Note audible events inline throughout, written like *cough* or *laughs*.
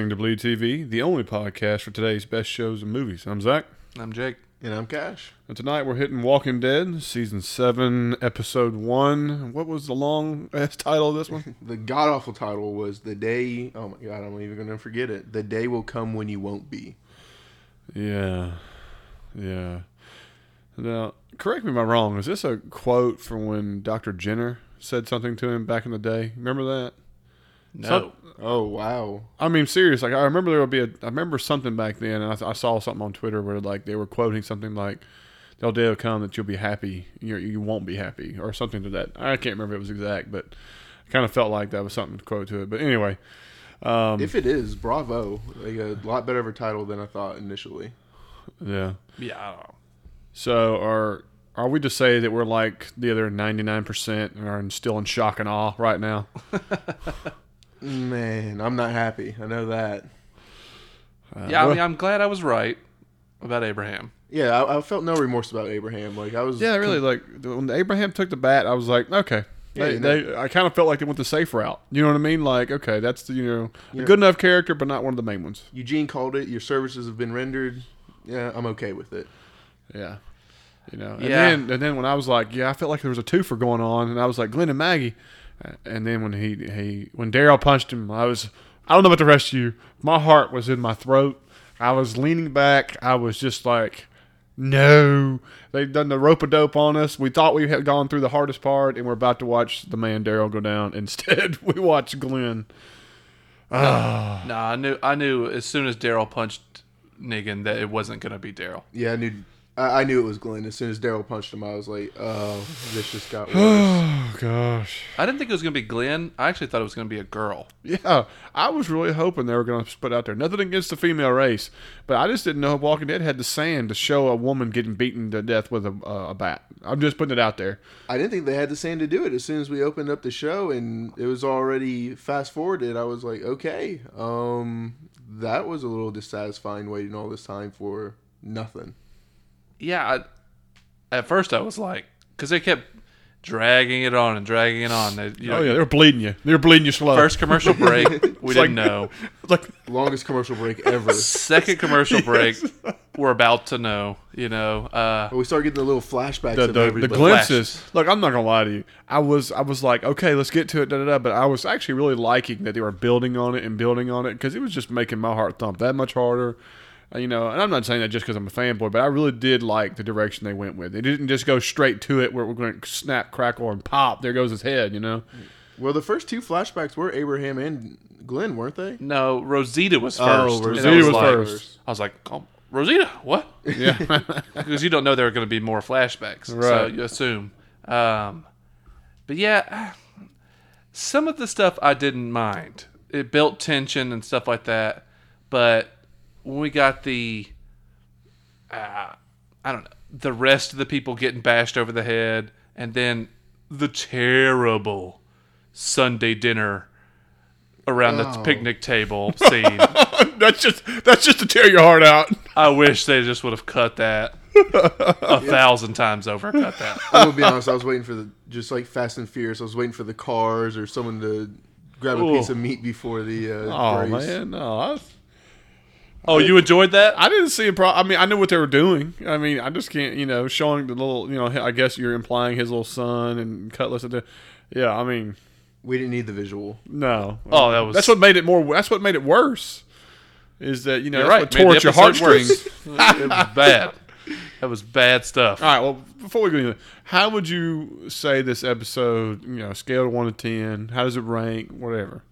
listening to Bleed TV, the only podcast for today's best shows and movies. I'm Zach. I'm Jake. And I'm Cash. And tonight we're hitting Walking Dead, season seven, episode one. What was the long ass *laughs* title of this one? *laughs* The god awful title was The Day. Oh my god, I'm even going to forget it. The Day Will Come When You Won't Be. yeah, yeah. Now, correct me if I'm wrong. Is this a quote from when Dr. Jenner said something to him back in the day? Remember that? No. Some- Oh, wow. I mean, serious. Like I remember there would be a. I remember something back then, and I, I saw something on Twitter where like they were quoting something like, "There'll day will come that you'll be happy. You you won't be happy," or something to that. I can't remember if it was exact, but I kind of felt like that was something to quote to it. But anyway, um, if it is, bravo. Like a lot better of a title than I thought initially. yeah. yeah, I don't know. So are are we to say that we're like the other ninety nine percent and are still in shock and awe right now? *laughs* Man, I'm not happy. I know that. Uh, yeah, I mean, I'm glad I was right about Abraham. Yeah, I, I felt no remorse about Abraham. Like I was. Yeah, really. Like when Abraham took the bat, I was like, okay. Yeah, they, you know- they, I kind of felt like they went the safe route. You know what I mean? Like, okay, that's the you know Yeah. a good enough character, but not one of the main ones. Eugene called it. Your services have been rendered. Yeah, I'm okay with it. Yeah, you know. And Yeah. then and then when I was like, yeah, I felt like there was a twofer going on, and I was like, Glenn and Maggie. And then when he he when Daryl punched him, I was I don't know about the rest of you. My heart was in my throat. I was leaning back. I was just like, no. They've done the rope a dope on us. We thought we had gone through the hardest part, and we're about to watch the man Daryl go down. *laughs* Instead, we watched Glenn. Ah, No, I knew. I knew as soon as Daryl punched Negan that it wasn't going to be Daryl. Yeah, I knew. I, I knew it was Glenn. As soon as Daryl punched him, I was like, "Oh, this just got *sighs* worse." oh gosh. I didn't think it was going to be Glenn. I actually thought it was going to be a girl. Yeah, I was really hoping they were going to put out there. Nothing against the female race, but I just didn't know Walking Dead had the sand to show a woman getting beaten to death with a, uh, a bat. I'm just putting it out there. I didn't think they had the sand to do it. As soon as we opened up the show and it was already fast forwarded, I was like, "Okay, um, that was a little dissatisfying waiting all this time for nothing." Yeah. I, at first, I was like, because they kept dragging it on and dragging it on. They, you know, Oh yeah, they were bleeding you. They're bleeding you slow. First commercial break, *laughs* we didn't like- know. like Longest commercial break ever. Second commercial *laughs* break, we're about to know. You know, uh, we started getting the little flashbacks the of the, the everybody. glimpses. Look, I'm not gonna lie to you. I was I was like, okay, let's get to it, da, da, da, but I was actually really liking that they were building on it and building on it because it was just making my heart thump that much harder. You know, and I'm not saying that just because I'm a fanboy, but I really did like the direction they went with. They didn't just go straight to it where we're going to snap, crackle, and pop. There goes his head. You know, Well, the first two flashbacks were Abraham and Glenn, weren't they? no, Rosita was first. Oh, I Rosita was like- first. I was like, oh, Rosita, what? yeah, *laughs* *laughs* because you don't know there are going to be more flashbacks, so Right. you assume. Um, but yeah, some of the stuff I didn't mind. It built tension and stuff like that. But when we got the, uh, I don't know, the rest of the people getting bashed over the head, and then the terrible Sunday dinner around the Oh. picnic table *laughs* scene. that's just that's just to tear your heart out. I wish they just would have cut that a *laughs* thousand times over. Cut that. *laughs* I'm gonna be honest. I was waiting for the just like Fast and Furious. I was waiting for the cars or someone to grab a piece of meat before the. Uh, Oh race. man, no, I, Oh, you enjoyed that? I didn't see a problem. I mean, I knew what they were doing. I mean, I just can't, you know, showing the little, you know, I guess you're implying his little son and Cutlass. And the, yeah, I mean, We didn't need the visual. no. Oh, that was- that's what made it more. That's what made it worse. Is that you know You're that's right. what Made the tore at your episode heartstrings. worse. *laughs* it was bad. That was bad stuff. All right. Well, before we go into that, how would you say this episode? You know, scale of one to ten. How does it rank? Whatever.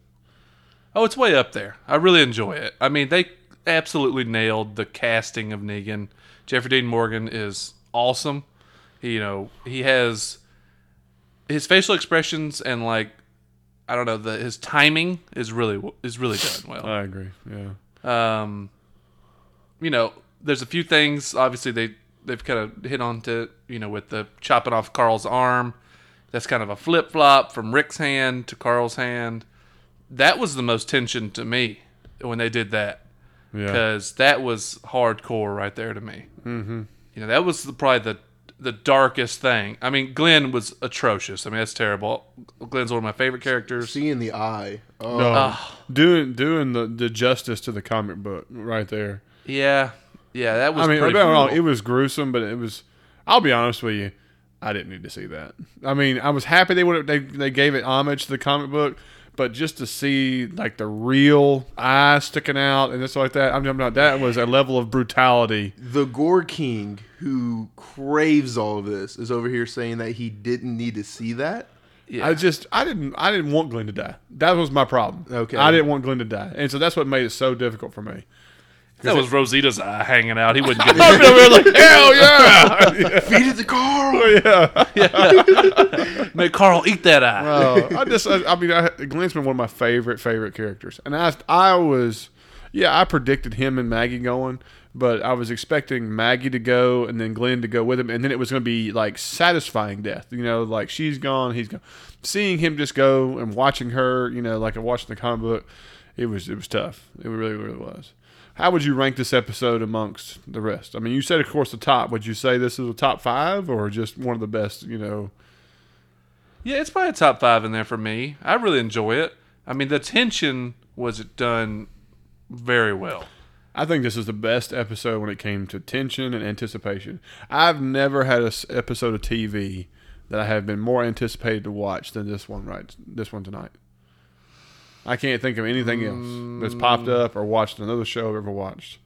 Oh, it's way up there. I really enjoy it. I mean, they absolutely nailed the casting of Negan. Jeffrey Dean Morgan is awesome. He, you know, he has his facial expressions and like I don't know, the his timing is really is really done well. I agree. Yeah. Um, you know, there's a few things. Obviously, they they've kind of hit on to you know with the chopping off Carl's arm. That's kind of a flip flop from Rick's hand to Carl's hand. That was the most tension to me when they did that Yeah. because that was hardcore right there to me. Mm-hmm. You know, that was the, probably the the darkest thing. I mean, Glenn was atrocious. I mean, that's terrible. Glenn's one of my favorite characters. Seeing the eye. Oh, No, doing doing the, the justice to the comic book right there. Yeah, yeah, that was. I mean, pretty don't get me wrong, brutal. it was gruesome, but it was. I'll be honest with you, I didn't need to see that. I mean, I was happy they would they they gave it homage to the comic book, but just to see like the real eye sticking out and this like that, I'm, I'm not. That was a level of brutality. The Gore King, who craves all of this, is over here saying that he didn't need to see that. Yeah. I just I didn't I didn't want Glenn to die. That was my problem. Okay. I didn't want Glenn to die, and so that's what made it so difficult for me. That was Rosita's eye hanging out. He wouldn't get *laughs* it. I'm over there like *laughs* hell *laughs* yeah, Feed it to Carl. yeah. Make Carl eat that eye. Uh, I just, I, I mean, I, Glenn's been one of my favorite, favorite characters, and I, I was, yeah, I predicted him and Maggie going, but I was expecting Maggie to go and then Glenn to go with him, and then it was going to be like satisfying death, you know, like she's gone, he's gone. Seeing him just go and watching her, you know, like watching the comic book, it was, it was tough. It really, really was. How would you rank this episode amongst the rest? I mean, you said, of course, the top. Would you say this is a top five or just one of the best? You know, Yeah, it's probably a top five in there for me. I really enjoy it. I mean, the tension was done very well. I think this is the best episode when it came to tension and anticipation. I've never had an episode of TV that I have been more anticipated to watch than this one. Right, this one tonight. I can't think of anything else that's popped mm. up or watched another show I've ever watched.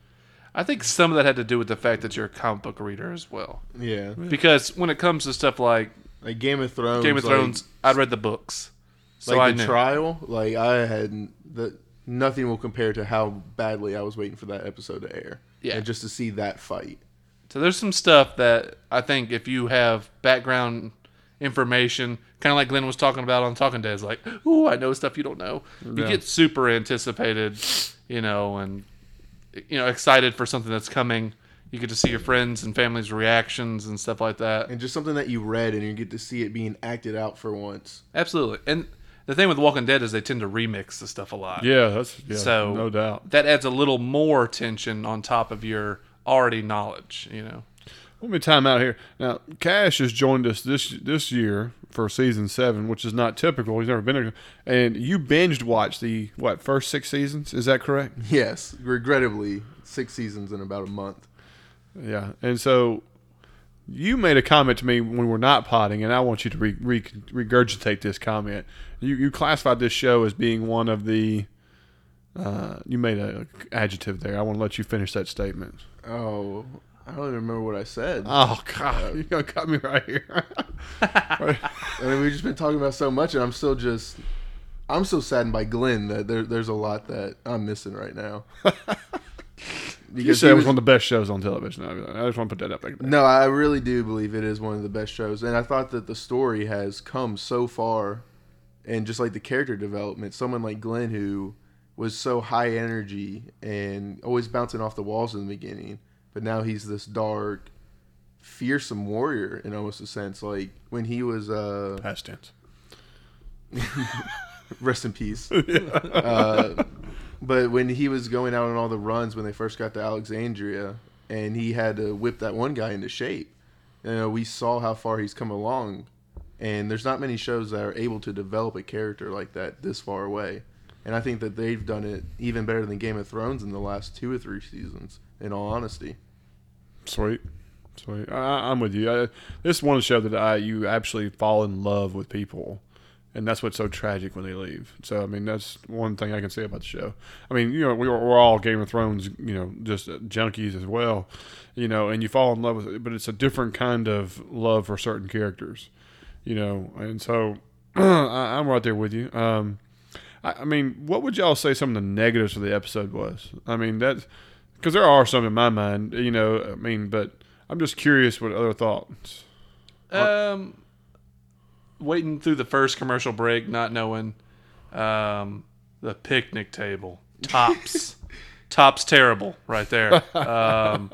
I think some of that had to do with the fact that you're a comic book reader as well. Yeah, Because when it comes to stuff like like Game of Thrones. Game of like- Thrones, I'd read the books. So like I the knew. trial. Like I had the nothing will compare to how badly I was waiting for that episode to air. Yeah. and just to see that fight. So there's some stuff that I think if you have background information, kind of like Glenn was talking about on Talking Dead, is like, ooh, I know stuff you don't know. You Yeah. get super anticipated, you know, and you know excited for something that's coming. You get to see your friends and family's reactions and stuff like that. and just something that you read and you get to see it being acted out for once. Absolutely. And the thing with Walking Dead is they tend to remix the stuff a lot. Yeah, that's yeah, So no doubt. that adds a little more tension on top of your already knowledge. You know. Let me time out here. Now, Cash has joined us this this year for season seven, which is not typical. He's never been there. And you binged watched the what first six seasons? Is that correct? Yes, regrettably, six seasons in about a month. Yeah, and so you made a comment to me when we were not potting, and I want you to re- re- regurgitate this comment. You, you classified this show as being one of the. Uh, you made an adjective there. I want to let you finish that statement. Oh, I don't even remember what I said. Oh God, uh, you're gonna cut me right here. *laughs* I mean, we've just been talking about so much, and I'm still just, I'm so saddened by Glenn that there, there's a lot that I'm missing right now. *laughs* you said it was was- one of the best shows on television. I I just want to put that up there. No, I really do believe it is one of the best shows, and I thought that the story has come so far, and just like the character development, someone like Glenn who was so high energy and always bouncing off the walls in the beginning, but now he's this dark, fearsome warrior in almost a sense. Like when he was uh, Past tense. *laughs* rest in peace. *laughs* uh, but when he was going out on all the runs when they first got to Alexandria, and he had to whip that one guy into shape, you know, we saw how far he's come along. And there's not many shows that are able to develop a character like that this far away. And I think that they've done it even better than Game of Thrones in the last two or three seasons. In all honesty, Sweet, sweet. I, I'm with you. I, this is one show that I you actually fall in love with people, and that's what's so tragic when they leave. So I mean, that's one thing I can say about the show. I mean, you know, we we're, all Game of Thrones, you know, just junkies as well, you know, and you fall in love with it, but it's a different kind of love for certain characters, you know, and so *clears throat* I, I'm right there with you. Um, I, I mean, what would y'all say some of the negatives of the episode was? I mean, that because there are some in my mind, you know. I mean, but I'm just curious what other thoughts. Um, waiting through the first commercial break, not knowing um, the picnic table tops, *laughs* tops terrible right there. Um,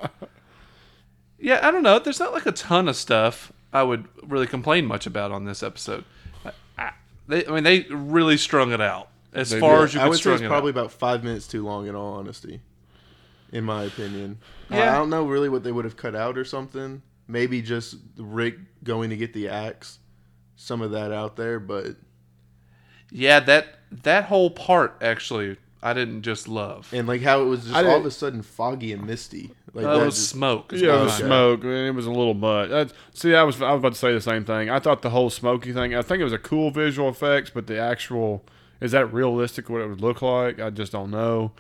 yeah, I don't know. There's not like a ton of stuff I would really complain much about on this episode. I, I, they, I mean, they really strung it out as They far did. as you I could would say it's probably out. about five minutes too long. In all honesty, in my opinion, I- Yeah. I don't know really what they would have cut out or something. maybe just Rick going to get the axe, some of that out there, but Yeah, that that whole part actually I didn't just love. and like how it was just all of a sudden foggy and misty. Like oh, That that was just- smoke. Yeah, what it was I- smoke. and It was a little much. That's, see, I was I was about to say the same thing. I thought the whole smoky thing. I think it was a cool visual effects, but the actual is that realistic? What it would look like? I just don't know.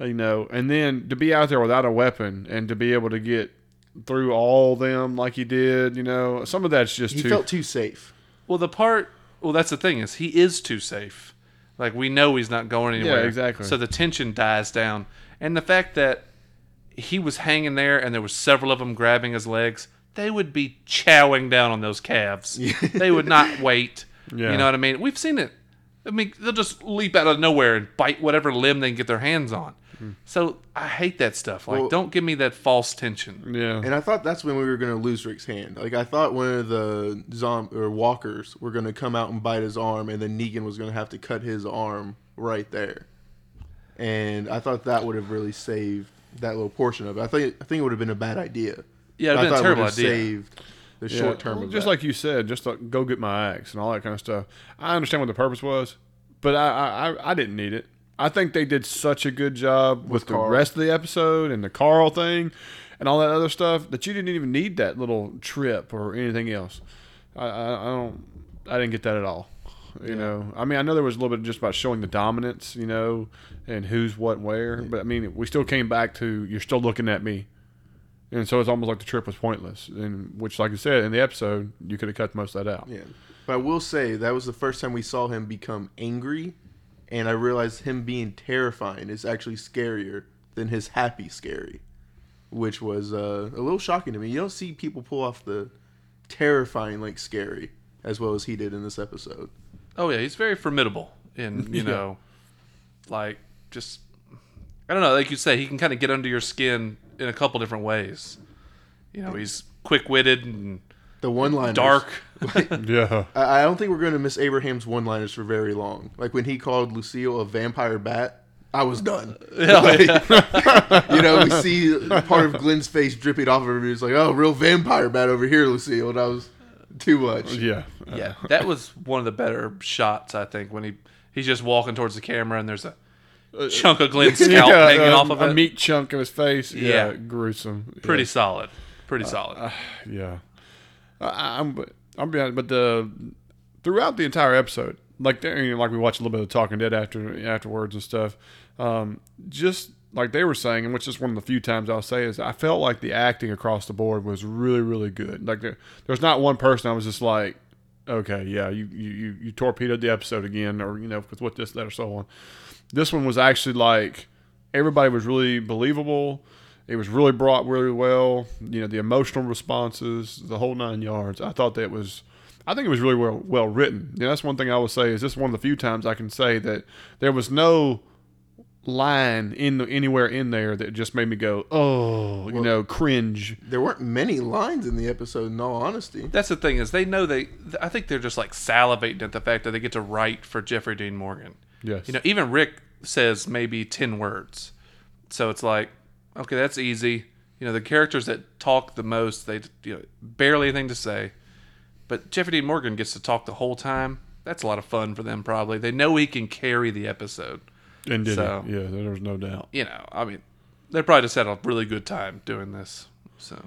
You know, and then to be out there without a weapon and to be able to get through all them like he did, you know, some of that's just he too. felt too safe. Well, the part. Well, that's the thing is he is too safe. Like we know he's not going anywhere. exactly. So the tension dies down, and the fact that he was hanging there and there was several of them grabbing his legs, they would be chowing down on those calves. *laughs* they would not wait. Yeah. You know what I mean? We've seen it. I mean, they'll just leap out of nowhere and bite whatever limb they can get their hands on. Hmm. So I hate that stuff. Like, Well- don't give me that false tension. yeah, And I thought that's when we were going to lose Rick's hand. Like I thought one of the zom or walkers were going to come out and bite his arm, and then Negan was going to have to cut his arm right there. And I thought that would have really saved that little portion of it. I think I think it would have been a bad idea. Yeah, it'd I been a thought it terrible would have idea. Saved the Yeah, short term well, of just that. like you said, just like go get my axe and all that kind of stuff. I understand what the purpose was, but I I, I- I didn't need it. I think they did such a good job with, With the Carl. rest of the episode and the Carl thing and all that other stuff that you didn't even need that little trip or anything else. I, I, I don't I didn't get that at all. You know, I mean, I know there was a little bit just about showing the dominance, you know, and who's what where, but I mean, we still came back to you're still looking at me, and so it's almost like the trip was pointless. And which, like I said in the episode, you could have cut most of that out. Yeah. But I will say that was the first time we saw him become angry, and I realized him being terrifying is actually scarier than his happy scary, which was uh, a little shocking to me. You don't see people pull off the terrifying like scary as well as he did in this episode. Oh yeah, he's very formidable, and *laughs* you Yeah. know, like just I don't know, like you say, he can kind of get under your skin in a couple different ways. You know, he's quick witted and The one line dark. *laughs* Yeah, I I don't think we're going to miss Abraham's one liners for very long. Like when he called Lucille a vampire bat, I was done. Oh, *laughs* yeah. *laughs* you know, we see part of Glenn's face dripping off of her. He's like, "Oh, real vampire bat over here, Lucille." And I was too much. yeah, yeah, that was one of the better shots I think when he he's just walking towards the camera and there's a uh, chunk of Glenn's scalp Yeah, hanging a, off of a it. meat chunk of his face. Yeah, Yeah. gruesome. Pretty Yeah. solid, pretty uh, solid. Uh, yeah, I, I'm. I'm being, but the throughout the entire episode, like you know, like we watched a little bit of Talking Dead after afterwards and stuff. Um, just like they were saying, and which is one of the few times I'll say is I felt like the acting across the board was really, really good. Like there, there's not one person I was just like, okay, yeah, you you you, you torpedoed the episode again, or you know, with what this, that, or so on. This one was actually like everybody was really believable. It was really brought really well. You know, the emotional responses, the whole nine yards. I thought that was, I think it was really well well written. You know, that's one thing I would say is this one of the few times I can say that there was no line in the, anywhere in there that just made me go, oh, you know, cringe. There weren't many lines in the episode, in all honesty. That's the thing is they know they. I think they're just like salivating at the fact that they get to write for Jeffrey Dean Morgan. Yes. You know, even Rick says maybe 10 words. So it's like, okay, that's easy. You know, the characters that talk the most, they you know, barely anything to say. But Jeffrey Dean Morgan gets to talk the whole time. That's a lot of fun for them, probably. They know he can carry the episode. and did so- it. Yeah, there was no doubt. You know, I mean, they probably just had a really good time doing this. So,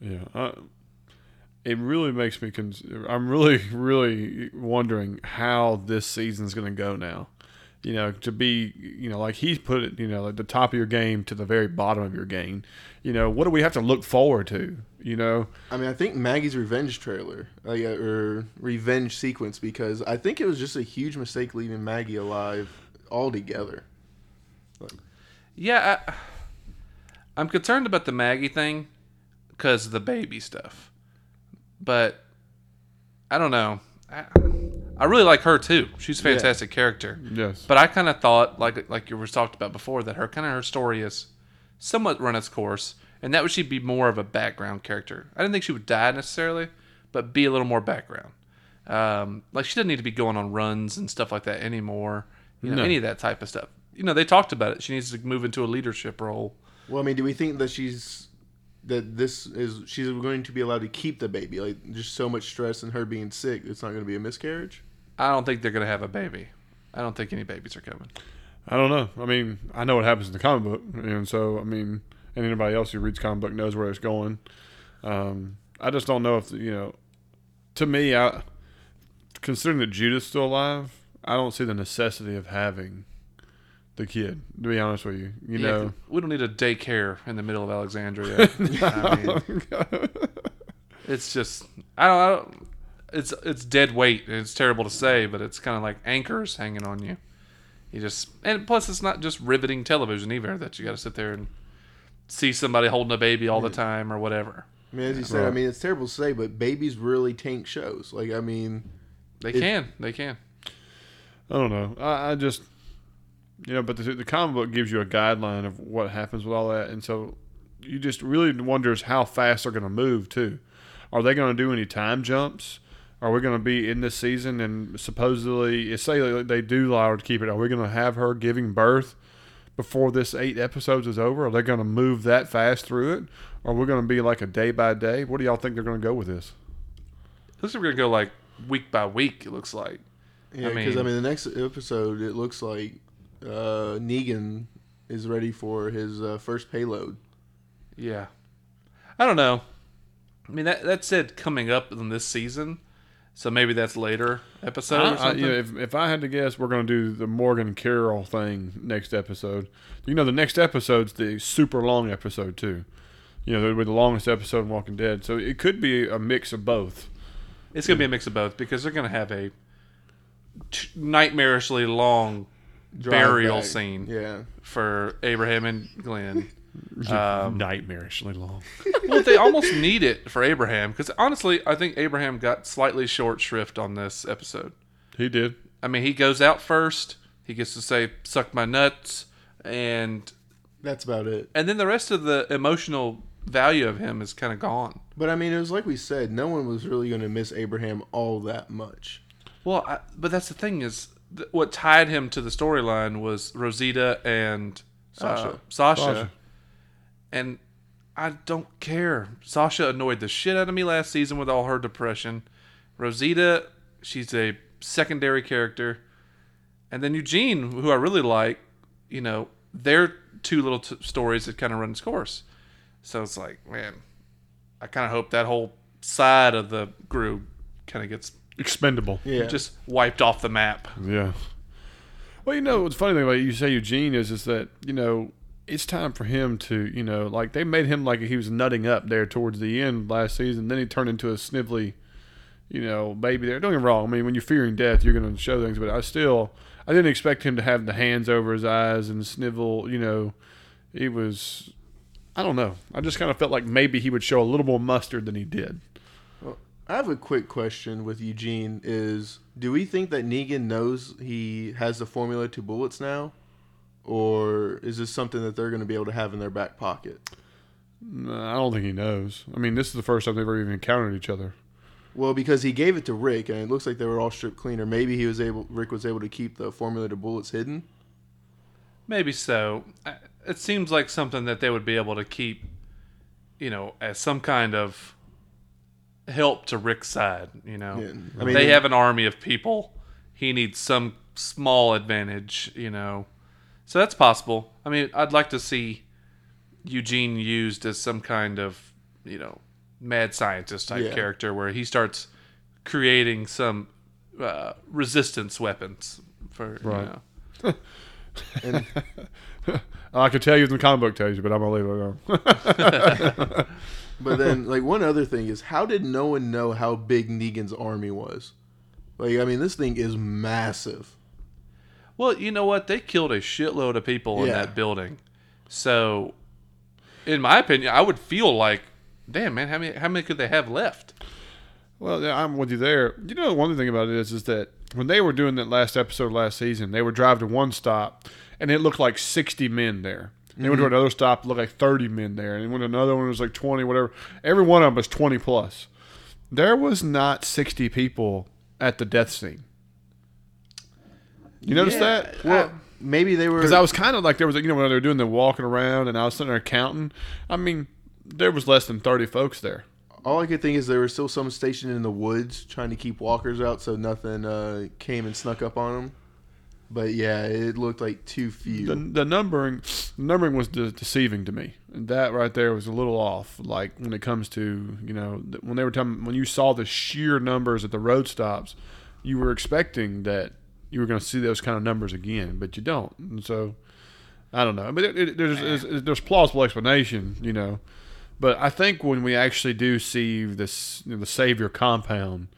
Yeah. Uh, it really makes me. Con- I'm really, really wondering how this season's going to go now. You know, to be, you know, like he's put it, you know, at the top of your game to the very bottom of your game. You know, what do we have to look forward to? You know, I mean, I think Maggie's revenge trailer, like, uh, or revenge sequence, because I think it was just a huge mistake leaving Maggie alive altogether. yeah, I, I'm concerned about the Maggie thing because of the baby stuff. But I don't know. I, I really like her too. She's a fantastic character. yes. But I kind of thought, like like you were talked about before, that her kind of her story is somewhat run its course, and that would she be more of a background character. I didn't think she would die necessarily, but be a little more background. Um, like she doesn't need to be going on runs and stuff like that anymore. You know, No. any of that type of stuff. You know, they talked about it. She needs to move into a leadership role. Well, I mean, do we think that she's that this is she's going to be allowed to keep the baby. Like just so much stress and her being sick, it's not going to be a miscarriage. I don't think they're gonna have a baby. I don't think any babies are coming. I don't know. I mean, I know what happens in the comic book, and so I mean, and anybody else who reads comic book knows where it's going. Um, I just don't know if you know. To me, I considering that Judith's still alive, I don't see the necessity of having the kid. To be honest with you, you Yeah, know, we don't need a daycare in the middle of Alexandria. *laughs* I mean, *laughs* it's just I don't, I don't. It's it's dead weight. It's terrible to say, but it's kind of like anchors hanging on you. You just and plus it's not just riveting television either that you got to sit there and see somebody holding a baby all the time or whatever. I mean, as you said, I mean, it's terrible to say, but babies really tank shows. Like, I mean, They It- can, they can. I don't know. I, I just, you know, but the, the comic book gives you a guideline of what happens with all that, and so you just really wonders how fast they're going to move too. Are they going to do any time jumps? Are we going to be in this season and supposedly, say they- they do allow her to keep it? Are we going to have her giving birth before this eight episodes is over? Are they going to move that fast through it? Or are we going to be like a day by day? What do y'all think they're going to go with this? Looks like we're gonna go like week by week. It looks like. yeah, because I, mean- mean, the next episode, it looks like uh, Negan is ready for his uh, first payload. Yeah. I don't know. I mean that that said coming up in this season, so maybe that's later episode I- or I- something. you know, if, if I had to guess, we're going to do the Morgan Carol thing next episode. You know, the next episode's the super long episode too. You know, it'll be the longest episode in Walking Dead, so it could be a mix of both. It's gonna be a mix of both because they're gonna have a t- nightmarishly long Drive burial back. scene Yeah. for Abraham and Glenn. Um, Nightmarishly long. *laughs* well, they almost need it for Abraham because honestly, I think Abraham got slightly short shrift on this episode. He did. I mean, he goes out first. He gets to say "suck my nuts," and That's about it. and then the rest of the emotional value of him is kind of gone. But I mean, it was like we said, no one was really going to miss Abraham all that much. Well, I, but that's the thing is th- what tied him to the storyline was Rosita and Sasha. uh, Sasha. Sasha. And I don't care. Sasha annoyed the shit out of me last season with all her depression. Rosita, she's a secondary character, and then Eugene, who I really like, you know, they're two little t- stories that kind of run its course. So it's like, man, I kind of hope that whole side of the group kind of gets Expendable. Yeah. just wiped off the map. Yeah. Well, you know, what's funny thing about you say Eugene is, is that you know it's time for him to, you know, like they made him like he was nutting up there towards the end last season. Then he turned into a snivelly, you know, baby. There. Don't get me wrong. I mean, when you're fearing death, you're going to show things, but I still, I didn't expect him to have the hands over his eyes and snivel. You know, he was. I don't know. I just kind of felt like maybe he would show a little more mustard than he did. I have a quick question with Eugene is do we think that Negan knows he has the formula to bullets now? Or is this something that they're going to be able to have in their back pocket? I don't think he knows. I mean, this is the first time they've ever even encountered each other. Well, because he gave it to Rick and it looks like they were all stripped clean or maybe he was able Rick was able to keep the formula to bullets hidden. Maybe so. It seems like something that they would be able to keep, you know, as some kind of help to Rick's side. You know, Yeah. I mean, they they- have an army of people. He needs some small advantage. You know, so that's possible. I mean, I'd like to see Eugene used as some kind of, you know, mad scientist type Yeah. character where he starts creating some uh, resistance weapons for you know. *laughs* And I could tell you the comic book tells you, but I'm gonna leave it alone. *laughs* but then like one other thing is how did no one know how big Negan's army was? Like I mean this thing is massive. Well, you know what? They killed a shitload of people in Yeah. that building. So, in my opinion, I would feel like, damn man, how many how many could they have left? well, yeah, I'm with you there. You know, the one thing about it is, is that when they were doing that last episode last season, they would drive to one stop, and it looked like 60 men there. They went to mm-hmm. another stop, it looked like 30 men there, and then when another one was like 20, whatever. Every one of them was 20 plus. There was not 60 people at the death scene. You notice Yeah, that? Well, maybe they were Because I was kind of like there was, a, you know, when they were doing the walking around, and I was sitting there counting. I mean, there was less than thirty folks there. All I could think is there was still some stationed in the woods trying to keep walkers out so nothing uh, came and snuck up on them. But yeah, it looked like too few. The, the numbering, numbering was de- deceiving to me. And that right there was a little off. Like when it comes to you know when they were telling when you saw the sheer numbers at the road stops, you were expecting that you were going to see those kind of numbers again, but you don't. And so I don't know. But it, it, there's, there's there's plausible explanation, you know. But I think when we actually do see this you know, the Savior compound,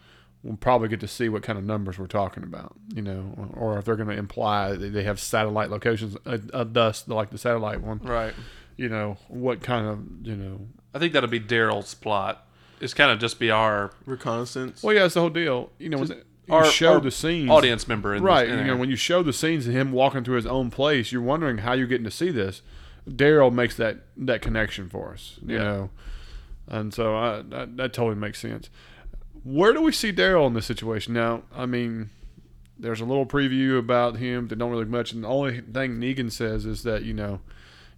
we'll probably get to see what kind of numbers we're talking about, you know, or, or if they're going to imply that they have satellite locations, uh, uh, thus like the satellite one, Right. you know, what kind of, you know, I think that'll be Daryl's plot. It's kind of just be our Reconnaissance. well, yeah, it's the whole deal, you know, when you our, show our the scenes, audience member right? you know, when you show the scenes of him walking through his own place, you're wondering how you're getting to see this. Daryl makes that that connection for us, you Yeah. know, and so I, that, that totally makes sense. Where do we see Daryl in this situation now? I mean, there's a little preview about him that don't really much, and the only thing Negan says is that you know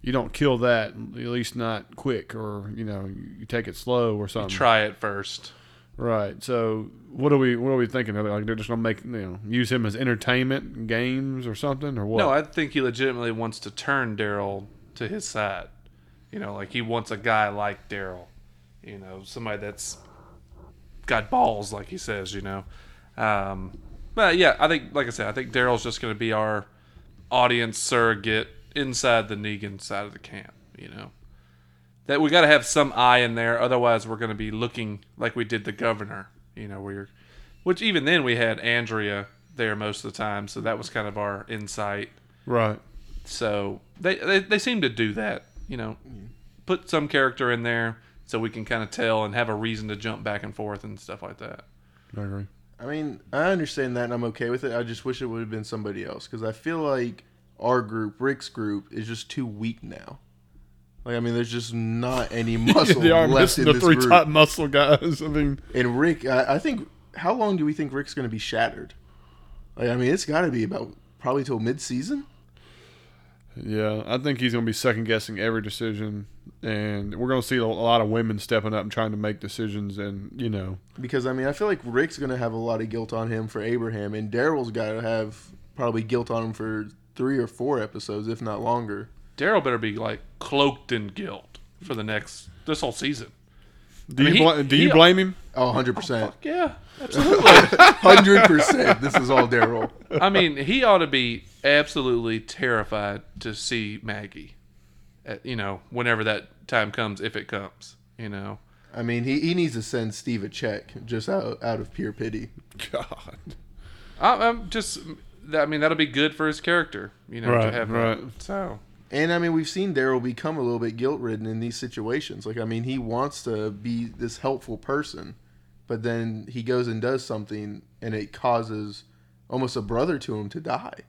you don't kill that at least not quick, or you know you take it slow or something. try it first. Right. So what are we what are we thinking? Like they're just gonna make you know use him as entertainment games or something or what? No, I think he legitimately wants to turn Daryl to his side. You know, like he wants a guy like Daryl. You know, somebody that's got balls, like he says. You know, um, but yeah, I think, like I said, I think Daryl's just to be our audience surrogate inside the Negan side of the camp. You know, that we got to have some eye in there, otherwise we're going to be looking like we did the governor. You know, where you're, which even then we had Andrea there most of the time, so that was kind of our insight. right. So they, they they seem to do that, you know, mm-hmm. put some character in there so we can kind of tell and have a reason to jump back and forth and stuff like that. I agree. I mean, I understand that and I'm okay with it. I just wish it would have been somebody else because I feel like our group, Rick's group, is just too weak now. Like, I mean, there's just not any *laughs* muscle they are left in the this three group. top muscle guys. *laughs* I mean, And Rick, I, I think, how long do we think Rick's going to be shattered? Like, I mean, it's got to be about probably till mid-season. yeah, I think he's gonna be second guessing every decision, and we're gonna see a lot of women stepping up and trying to make decisions, and you know, Because I mean, I feel like Rick's gonna have a lot of guilt on him for Abraham, and Daryl's got to have probably guilt on him for three or four episodes, if not longer. Daryl better be like cloaked in guilt for the next this whole season. do mean, you he- bl- do he- you blame him? Oh, 100 percent, oh, Yeah, *laughs* absolutely. hundred percent. This is all Daryl. I mean, he ought to be absolutely terrified to see Maggie. At, you know, whenever that time comes, if it comes. You know, I mean, he, he needs to send Steve a check just out out of pure pity. God, I, I'm just. I mean, that'll be good for his character. You know, to have right. that. So And I mean, we've seen Daryl become a little bit guilt ridden in these situations. Like, I mean, he wants to be this helpful person, but then he goes and does something, and it causes almost a brother to him to die.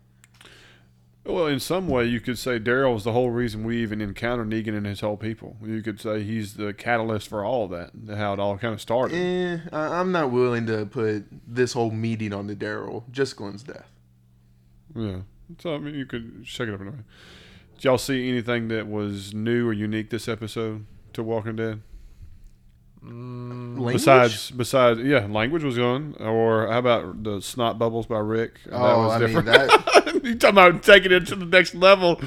Well, in some way, you could say Daryl is the whole reason we even encounter Negan and his whole people. You could say he's the catalyst for all of that, how it all kind of started. Eh, I'm not willing to put this whole meeting on the Daryl, just Glenn's death. Yeah. So I mean, you could shake it up anyway. Did y'all see anything that was new or unique this episode to Walking Dead? Language? Besides, besides, yeah, language was gone. Or how about the snot bubbles by Rick? That oh, was I different. mean that. *laughs* you talking about taking it to the next level?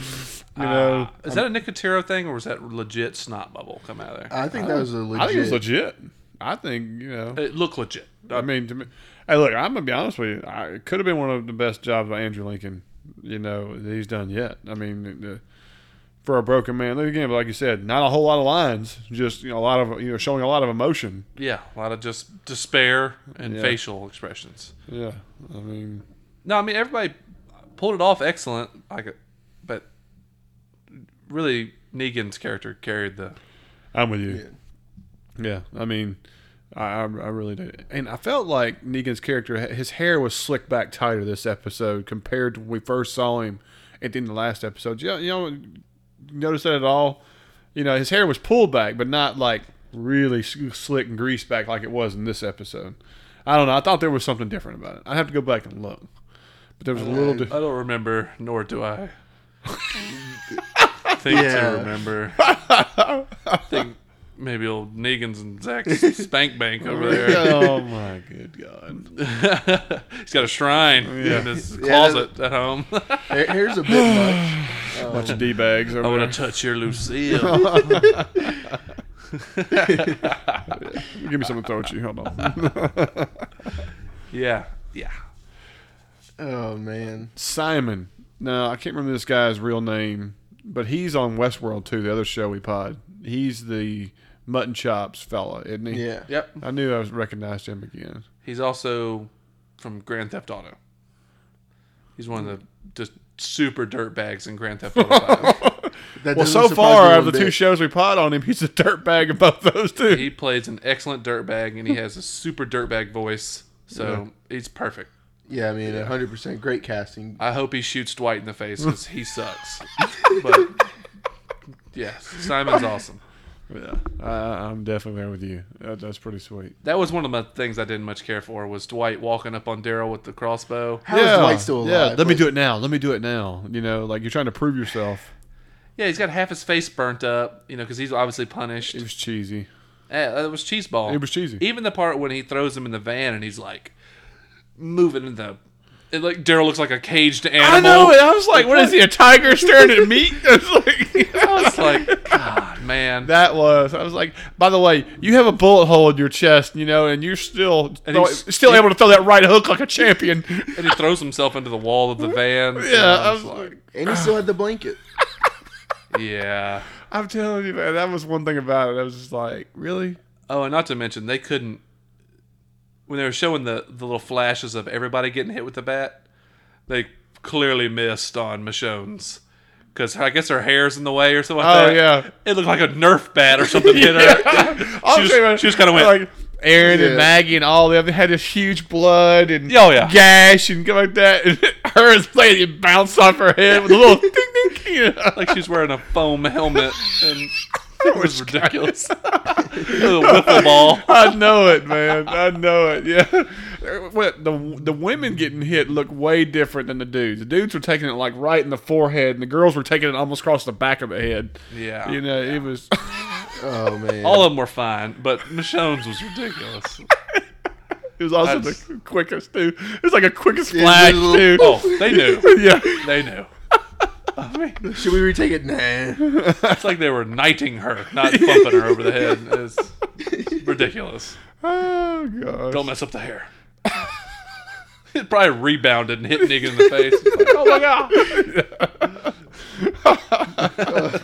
You know, Uh, is that a Nicotero thing, or was that legit snot bubble come out of there? I think that was a legit. I think it was legit. I think you know. it looked legit. I mean, to me, hey, look, I'm gonna be honest with you. I, it could have been one of the best jobs by Andrew Lincoln, you know, that he's done yet. I mean, the, for a broken man, then again, like you said, not a whole lot of lines, just you know, a lot of you know, showing a lot of emotion. Yeah, a lot of just despair and Yeah. facial expressions. Yeah, I mean, No, I mean everybody pulled it off excellent. I Like, but really, Negan's character carried the. I'm with you. Yeah, I mean, I, I I really did, and I felt like Negan's character, his hair was slicked back tighter this episode compared to when we first saw him at the end of the last episode. You, you know, notice that at all? You know, his hair was pulled back, but not like really slick and greased back like it was in this episode. I don't know. I thought there was something different about it. I have to go back and look, but there was a little. Di- I don't remember, nor do I. *laughs* think Yeah. to remember. *laughs* I think maybe old Negan's and Zach's *laughs* spank bank over there. oh *laughs* my good god. He's got a shrine in his Yeah. closet at home. *laughs* Here's a bit much. Bunch of d bags I over want to touch your Lucille. Give me something to throw at you. Hold on. yeah, yeah. Oh man. Simon. No, I can't remember this guy's real name, but he's on Westworld too. The other show we pod. He's the mutton chops fella, isn't he? Yeah. Yep. I knew I was recognized him again. He's also from Grand Theft Auto. He's one of the just super dirt bags in Grand Theft Auto 5. *laughs* That Well, so far out of one the two shows we pod on him, he's a dirtbag in both those two. he plays an excellent dirt bag and he has a super dirt bag voice. So he's perfect. Yeah, I mean, 100% great casting. I hope he shoots Dwight in the face because he sucks. *laughs* but yeah, Simon's awesome. Yeah, I, I'm definitely there with you. That, that's pretty sweet. That was one of the things I didn't much care for was Dwight walking up on Daryl with the crossbow. How is Dwight still Yeah, let me do it now. Let me do it now. You know, like you're trying to prove yourself. Yeah, he's got half his face burnt up, you know, because he's obviously punished. It was cheesy. Yeah, it was cheeseball. It was cheesy. Even the part when he throws him in the van and he's like moving in the. It like Daryl looks like a caged animal. I know it. I was like, what is he, a tiger staring at meat? *laughs* It's like, I was like, *laughs* God, man. that was. I was like, by the way, you have a bullet hole in your chest, you know, and you're still And throw- he's- still able to throw that right hook like a champion. and he throws himself into the wall of the *laughs* van. Yeah, I I was was like, like, And he still had the blanket. *laughs* yeah. I'm telling you, man, that was one thing about it. I was just like, really? Oh, and not to mention they couldn't when they were showing the the little flashes of everybody getting hit with the bat. They clearly missed on Michonne's because I guess her hair's in the way or something. like Oh that. yeah. It looked like a Nerf bat or something hit her. *laughs* She tell you just, she just kind of went. like Aaron Yeah. and Maggie and all the other had this huge blood and Oh, yeah. gash and go like that. *laughs* And her is playing it bounced off her head with a little *laughs* ding ding. You know? like she's wearing a foam helmet, and *laughs* it was ridiculous. *laughs* a wiffle ball. I know it, man. I know it. Yeah. *laughs* What the the women getting hit look way different than the dudes. The dudes were taking it like right in the forehead, and the girls were taking it almost across the back of the head. Yeah. You know, it was. Oh, man. All of them were fine, but Michonne's was ridiculous. It was also That's- the quickest too. It was like a quickest Yeah, flash the little- too. Oh, they knew. Yeah. They knew. I *laughs* mean, Should we retake it? Nah. it's like they were knighting her, not bumping her over the head. It's *laughs* ridiculous. Oh god. Don't mess up the hair. *laughs* it probably rebounded and hit Negan in the face. Like, oh my god.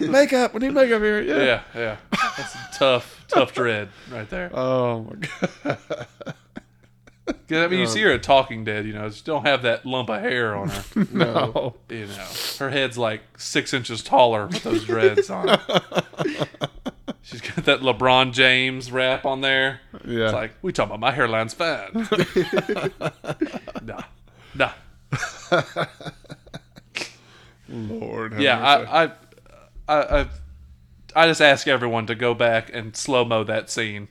makeup. We need makeup here. Yeah. Yeah, yeah. That's a tough, tough dread right there. Oh my god. *laughs* I mean, you uh, see her at Talking Dead, you know, she don't have that lump of hair on her. *laughs* No. *laughs* You know, her head's like six inches taller with those dreads on. She's got that LeBron James wrap on there. Yeah. It's like, we talking about my hairline's fine. nah. Nah. Lord. have Yeah, mercy. I, I, I, I, I just ask everyone to go back and slow mo that scene.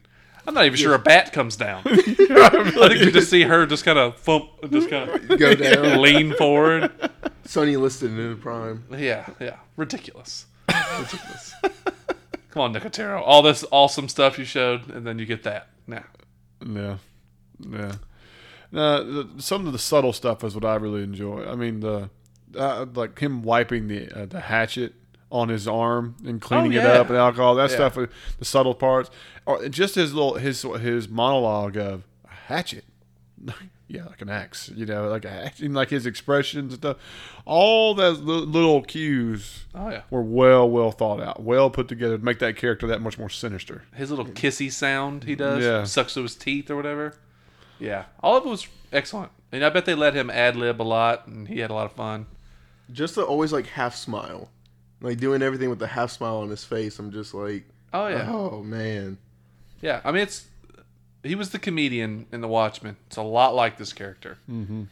I'm not even sure a bat comes down. *laughs* I think you just see her just kind of thump, just kind of Go down. lean forward. Sonny Liston in the prime. Yeah, yeah, ridiculous, ridiculous. Come on, Nicotero. All this awesome stuff you showed, and then you get that. Nah. Yeah, yeah. No, the, some of the subtle stuff is what I really enjoy. I mean, the uh, like him wiping the uh, the hatchet on his arm and cleaning it yeah. up and alcohol. That Yeah. stuff, uh, the subtle parts, or just his little his his monologue of a hatchet. *laughs* Yeah, like an axe, you know, like a hatchet, like his expressions and stuff. All those little cues Oh yeah. were well, well thought out, well put together to make that character that much more sinister. His little kissy sound he does, Yeah. sucks to his teeth or whatever. Yeah, all of it was excellent, and I bet they let him ad lib a lot, and he had a lot of fun. Just the always like half smile. Like doing everything with a half smile on his face. I'm just like, Oh yeah, oh, man. yeah. I mean, it's he was the comedian in The Watchmen. It's a lot like this character, mm-hmm.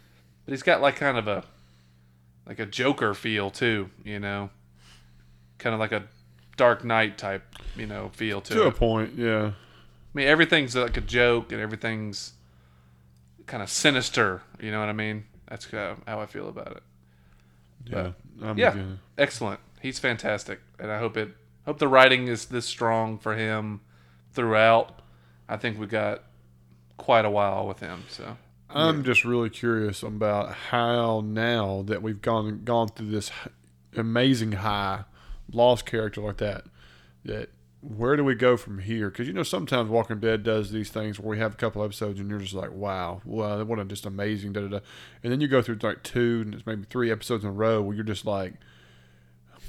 but he's got like kind of a like a Joker feel too. You know, kind of like a Dark Knight type, you know, feel to, To a point, yeah. I mean, everything's like a joke and everything's kind of sinister. You know what I mean? That's how I feel about it. Yeah, I'm Yeah, with you. excellent. He's fantastic, and I hope it hope the writing is this strong for him throughout, I think we got quite a while with him. So I'm just really curious about how now that we've gone gone through this amazing high, lost character like that, that where do we go from here? Because you know sometimes Walking Dead does these things where we have a couple episodes and you're just like, wow, wow, what a just amazing da da da, and then you go through like two and it's maybe three episodes in a row where you're just like.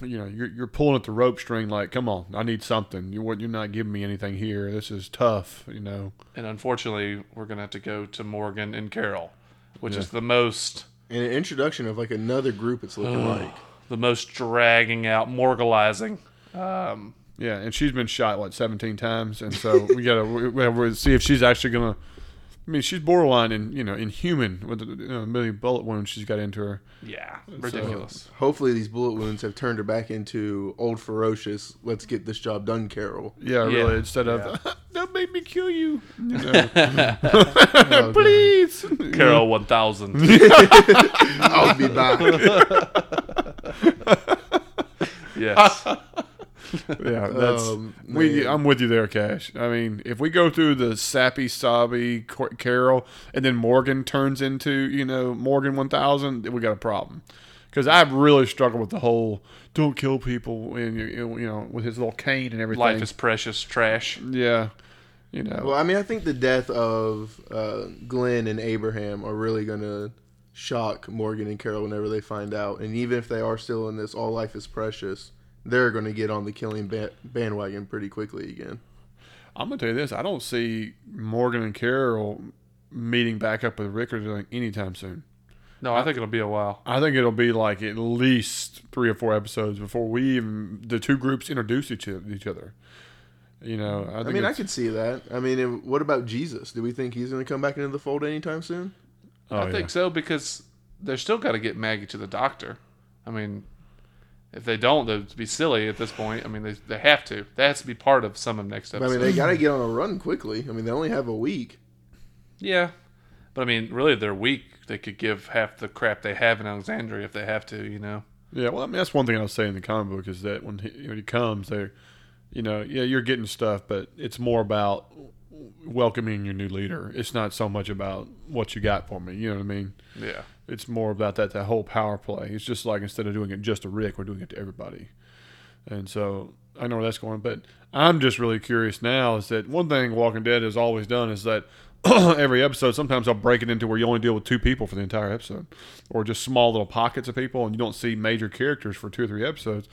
You know, you're, you're pulling at the rope string like, come on, I need something. You you're not giving me anything here. This is tough. You know, and unfortunately, we're gonna have to go to Morgan and Carol, which Yeah. is the most And an introduction of like another group. It's looking like. the most dragging out, morgalizing. Um, Yeah, and she's been shot what seventeen times, and so we gotta we, we have to see if she's actually gonna. I mean, she's borderline in you know inhuman with the you know, a million bullet wounds she's got into her. yeah, ridiculous. Hopefully, these bullet wounds have turned her back into old ferocious. Let's get this job done, Carol. Yeah, Yeah, really. Instead yeah. of *laughs* don't make me kill you, you know, Oh, please. Carol one thousand. *laughs* I'll be back. *laughs* yes. *laughs* Yeah, that's Um, we. I'm with you there, Cash. I mean, if we go through the sappy, sobby Carol, and then Morgan turns into you know Morgan 1000, we got a problem. Because I've really struggled with the whole don't kill people, and you, you know with his little cane and everything. Life is precious. Trash. yeah, you know. Well, I mean, I think the death of uh, Glenn and Abraham are really going to shock Morgan and Carol whenever they find out. And even if they are still in this all life is precious, they're going to get on the killing ba- bandwagon pretty quickly again. I'm gonna tell you this: I don't see Morgan and Carol meeting back up with Rick or anything anytime soon. No, I think it'll be a while. I think it'll be like at least three or four episodes before we even the two groups introduce each each other. You know, I, I mean, I it's- could see that. I mean, if- what about Jesus? Do we think he's going to come back into the fold anytime soon? Oh, I yeah. think so because they're still got to get Maggie to the doctor. I mean, if they don't, they'd be silly at this point. I mean, they, they have to. That has to be part of some of next I mean, they got to get on a run quickly. I mean, they only have a week. yeah, but I mean, really, they're weak. They could give half the crap they have in Alexandria if they have to. You know. Yeah, well, I mean, that's one thing I'll say in the comic book is that when he, when he comes, they're, you know, yeah, you're getting stuff, but it's more about welcoming your new leader. It's not so much about what you got for me. You know what I mean? Yeah. It's more about that that whole power play. It's just like instead of doing it just to Rick, we're doing it to everybody. And so I know where that's going, but I'm just really curious now is that one thing Walking Dead has always done is that *clears throat* every episode sometimes I'll break it into where you only deal with two people for the entire episode, or just small little pockets of people, and you don't see major characters for two or three episodes.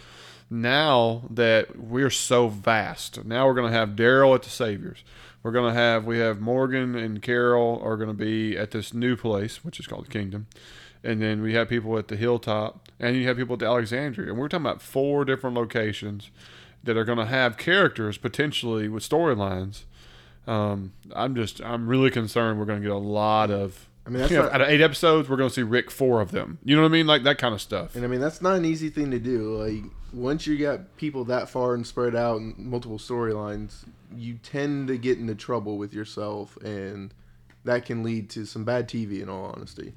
Now that we're so vast, now we're going to have Daryl at the Saviors. We're going to have we have Morgan and Carol are going to be at this new place, which is called the Kingdom, and then we have people at the Hilltop, and you have people at Alexandria, and we're talking about four different locations that are going to have characters potentially with storylines. Um, I'm just I'm really concerned we're going to get a lot of. I mean, that's you know, not- out of eight episodes, we're going to see Rick four of them. You know what I mean? Like that kind of stuff. And I mean, that's not an easy thing to do. Like, once you got people that far and spread out in multiple storylines, you tend to get into trouble with yourself, and that can lead to some bad TV, in all honesty.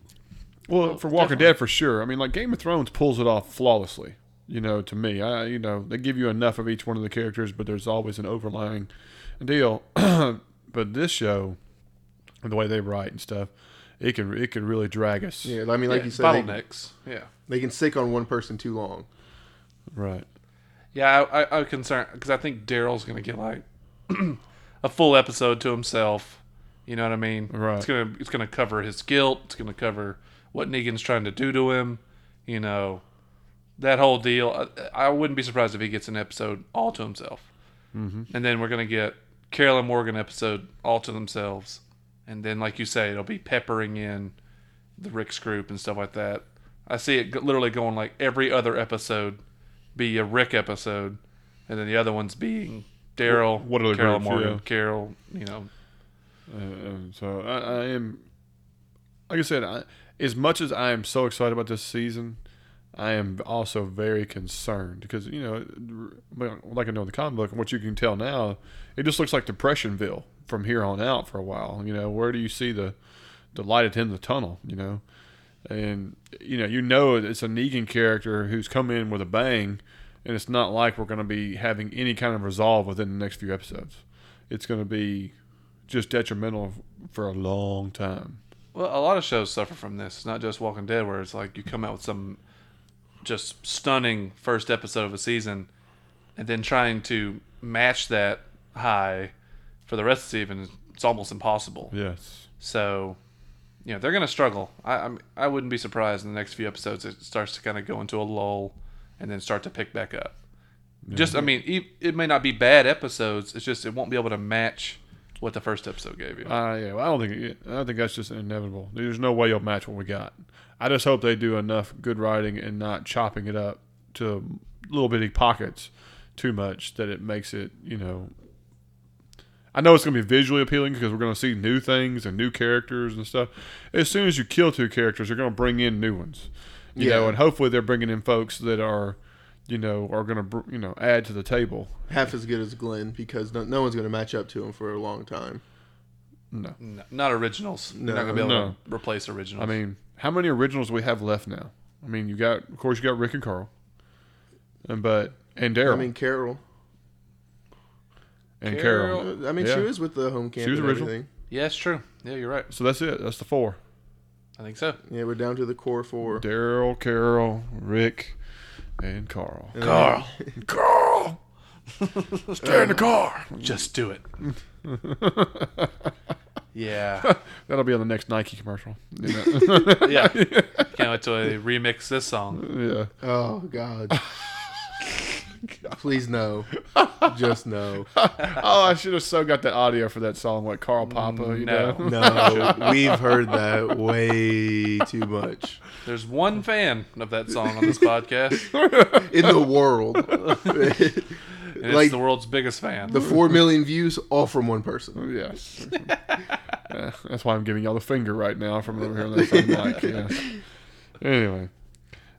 Well, for Walking Dead, for sure. I mean, like Game of Thrones pulls it off flawlessly. You know, to me, I you know they give you enough of each one of the characters, but there's always an overlying deal. *clears throat* but this show, the way they write and stuff, it can it could really drag us. Yeah, I mean, like Yeah, you said, they, bottlenecks. Yeah. they can stick on one person too long. Right. Yeah, I, I, I'm concerned because I think Daryl's going to get like *clears throat* a full episode to himself. You know what I mean? Right. It's gonna it's gonna cover his guilt. It's gonna cover what Negan's trying to do to him. You know, that whole deal. I, I wouldn't be surprised if he gets an episode all to himself. Mm-hmm. And then we're gonna get Carol and Morgan episode all to themselves. And then, like you say, it'll be peppering in the Rick's group and stuff like that. I see it literally going like every other episode be a Rick episode, and then the other ones being Daryl, What Carol, Morgan, yeah. Carol. You know, Uh, um, so I, I am, like I said, I, as much as I am so excited about this season, I am also very concerned because you know, like I know in the comic book and what you can tell now, it just looks like Depressionville from here on out for a while. You know, where do you see the the light at the end of the tunnel? You know, and you know, you know, it's a Negan character who's come in with a bang, and it's not like we're going to be having any kind of resolve within the next few episodes. it's going to be just detrimental for a long time. Well, a lot of shows suffer from this, It's not just Walking Dead, where it's like you come out with some just stunning first episode of a season, and then trying to match that high for the rest of the season, it's almost impossible. Yes. So, you know, they're going to struggle. I I'm, I wouldn't be surprised in the next few episodes it starts to kind of go into a lull and then start to pick back up. Just, I mean, it may not be bad episodes. It's just it won't be able to match what the first episode gave you. Uh, yeah, well, I don't think it, I don't think that's just inevitable. There's no way you'll match what we got. I just hope they do enough good writing and not chopping it up to little bitty pockets too much that it makes it, you know. I know it's going to be visually appealing because we're going to see new things and new characters and stuff. As soon as you kill two characters, you're going to bring in new ones, you know, and hopefully they're bringing in folks that are, you know, are going to, you know, add to the table. Half as good as Glenn because no, no one's going to match up to him for a long time. No, N- not originals. You're not going to be able No. to replace originals. I mean, how many originals do we have left now? I mean, you got, of course, you got Rick and Carl, and but and Daryl I mean, Carol. And Carol- Carol. I mean, Yeah. she was with the home camp She was and original. everything. yeah, it's true. Yeah, you're right. So that's it. That's the four: I think so. Yeah, we're down to the core four. Daryl, Carol, Rick, and Carl. And Carl. *laughs* Carl, stay in the car. Just do it. *laughs* yeah. *laughs* That'll be on the next Nike commercial. You know? Yeah. Can't wait till they remix this song. yeah. Oh God. Please no. Just no. *laughs* Oh, I should have so got the audio for that song, like Carl Papa. You No. know. No, *laughs* we've heard that way too much There's one fan of that song on this podcast, *laughs* in the world. and it's Like- the world's biggest fan. the four million views, all from one person. Yes. Uh, that's why I'm giving y'all the finger right now from over here on that phone mic. Yes. Anyway,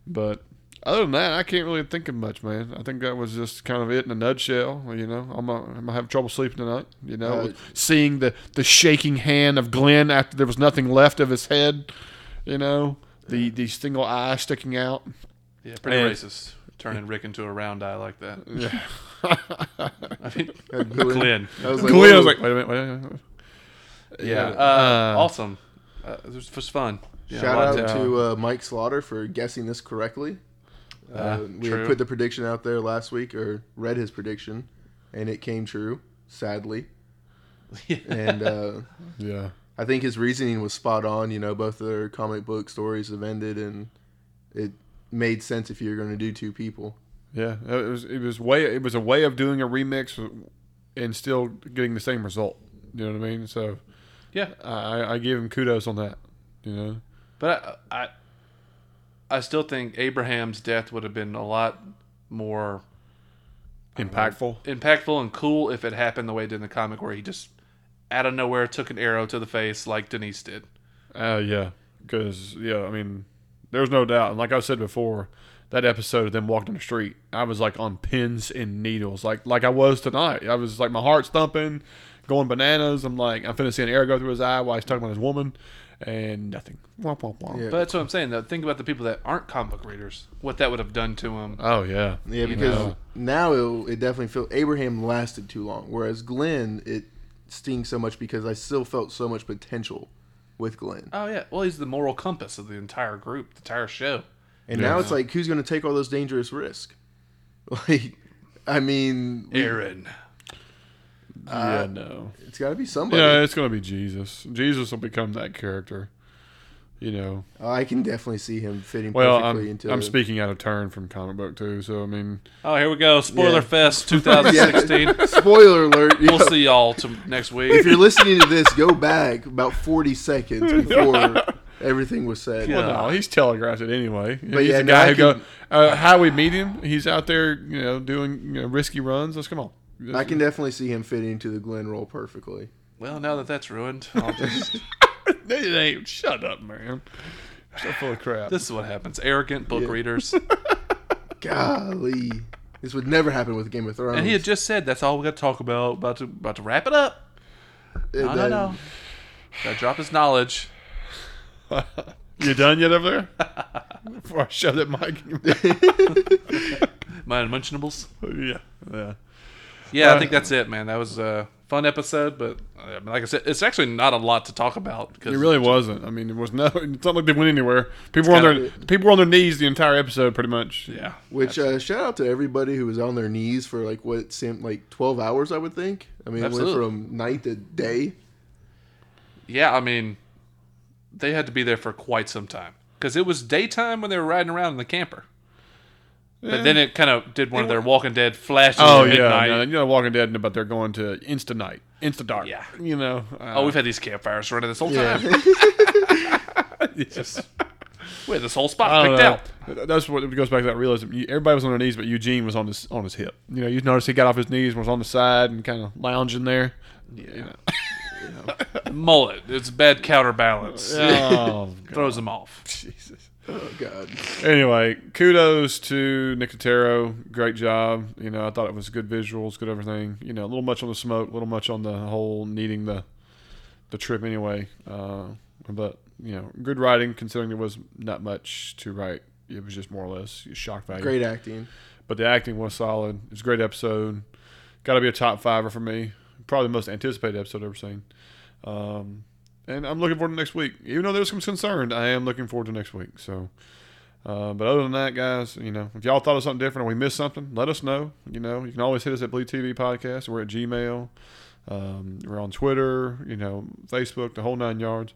but other than that, I can't really think of much, man. I think that was just kind of it in a nutshell. You know, I'm gonna, I'm gonna have trouble sleeping tonight. You know, Uh, seeing the the shaking hand of Glenn after there was nothing left of his head. You know, the the single eye sticking out. yeah, pretty and- racist. Turning Rick into a round eye like that. Yeah. *laughs* I mean, *laughs* Glenn. Glenn. I was like, Glenn whoa. was like, wait a minute, wait a minute. Yeah. Uh, Uh, awesome. Uh, it was, was fun. Yeah, Shout out to uh, Mike Slaughter for guessing this correctly. Uh, Uh, we true. had put the prediction out there last week, or read his prediction, and it came true, sadly. *laughs* And uh, Yeah. I think his reasoning was spot on. You know, both their comic book stories have ended, and it made sense if you're going to do two people. Yeah, it was it was way it was a way of doing a remix and still getting the same result. You know what I mean? So yeah. I, I give him kudos on that. You know, But I, I, I still think Abraham's death would have been a lot more impactful. impactful and cool if it happened the way it did in the comic, where he just out of nowhere took an arrow to the face like Denise did. Uh, yeah, because yeah, I mean, there's no doubt. And like I said before, that episode of them walking the street, I was like on pins and needles, like like I was tonight. I was like my heart's thumping, going bananas. I'm like I'm finna see an arrow go through his eye while he's talking about his woman, and nothing. Womp, womp, womp. Yeah. But that's what I'm saying. Though. Think about the people that aren't comic book readers. What that would have done to them. Oh yeah, Yeah, because know. now it, it definitely felt Abraham lasted too long, whereas Glenn it stings so much because I still felt so much potential with Glenn. Oh yeah. Well, he's the moral compass of the entire group, the entire show. And Yeah. now it's like, who's going to take all those dangerous risks? *laughs* Like, I mean, we- Aaron. yeah, no. it's got to be somebody. Yeah, it's gonna be Jesus. Jesus will become that character. You know. I can definitely see him fitting Well, perfectly I'm, into. I'm speaking out of turn from comic book too. So I mean, Oh, here we go. Spoiler Yeah. Fest *laughs* 2016. *laughs* Spoiler alert! we'll know, see y'all to next week. If you're listening to this, go back about 40 seconds *laughs* before everything was said. Yeah. well, no, he's telegraphed it anyway. But he's yeah, the guy I who go. Uh, how we meet him? He's out there, you know, doing you know risky runs. Let's come on. I can definitely see him fitting into the Glenn role perfectly. Well, now that that's ruined, *laughs* I'll just. *laughs* It ain't. Shut up, man. So full of crap. this is what happens. Arrogant book Yeah. readers. *laughs* Golly, this would never happen with Game of Thrones. And he had just said that's all we got to talk about. About to about to wrap it up. And No, no, then- no. Got to drop his knowledge. you done yet over there? Before I shove that mic. in your mouth. My unmentionables. yeah, yeah. Yeah, Uh, I think that's it, man. That was a fun episode, but uh, like I said, it's actually not a lot to talk about because It really wasn't. I mean, it was no. *laughs* It's not like they went anywhere. People were on their kinda- people were on their knees the entire episode, pretty much. yeah. Which uh, shout out to everybody who was on their knees for like what seemed like twelve hours, I would think. I mean, it went from night to day. Yeah, I mean, they had to be there for quite some time because it was daytime when they were riding around in the camper. But then it kind of did one of their Walking Dead flashes Oh at yeah, midnight. no, you know, Walking Dead, but they're going to insta night, insta dark. Yeah. you know. Uh, Oh, we've had these campfires running this whole Yeah. time. *laughs* Just, we had this whole I spot don't picked know. out. That's what it goes back to that realism. You- Everybody was on their knees, but Eugene was on his on his hip. You know, you notice he got off his knees, and was on the side, and kind of lounging there. Yeah. *laughs* Mullet. It's bad counterbalance. Oh, *laughs* Throws them off. Jesus. Oh God. Anyway, kudos to Nicotero. Great job. You know, I thought it was good visuals, good everything. You know, a little much on the smoke, a little much on the whole needing the the trip anyway. Uh, but you know, good writing considering there was not much to write. It was just more or less shock value. Great acting. but the acting was solid. It was a great episode. Got to be a top fiver for me. Probably the most anticipated episode I've ever seen. Um, and I'm looking forward to next week. Even though there's some concern, I am looking forward to next week. So, uh, but other than that, guys, you know, if y'all thought of something different or we missed something, let us know. You know, you can always hit us at Blue TV Podcast. We're at Gmail. Um, we're on Twitter. You know, Facebook, the whole nine yards.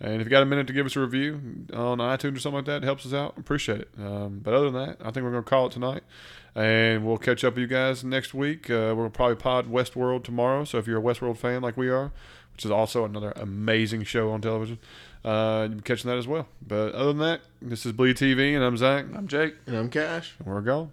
And if you got a minute to give us a review on iTunes or something like that, it helps us out. Appreciate it. Um, but other than that, I think we're going to call it tonight. And we'll catch up with you guys next week. Uh, we'll probably pod Westworld tomorrow. So if you're a Westworld fan like we are, which is also another amazing show on television. Uh, you'll be catching that as well. But other than that, this is Bleed TV, and I'm Zach. I'm Jake. And I'm Cash. And we're gone.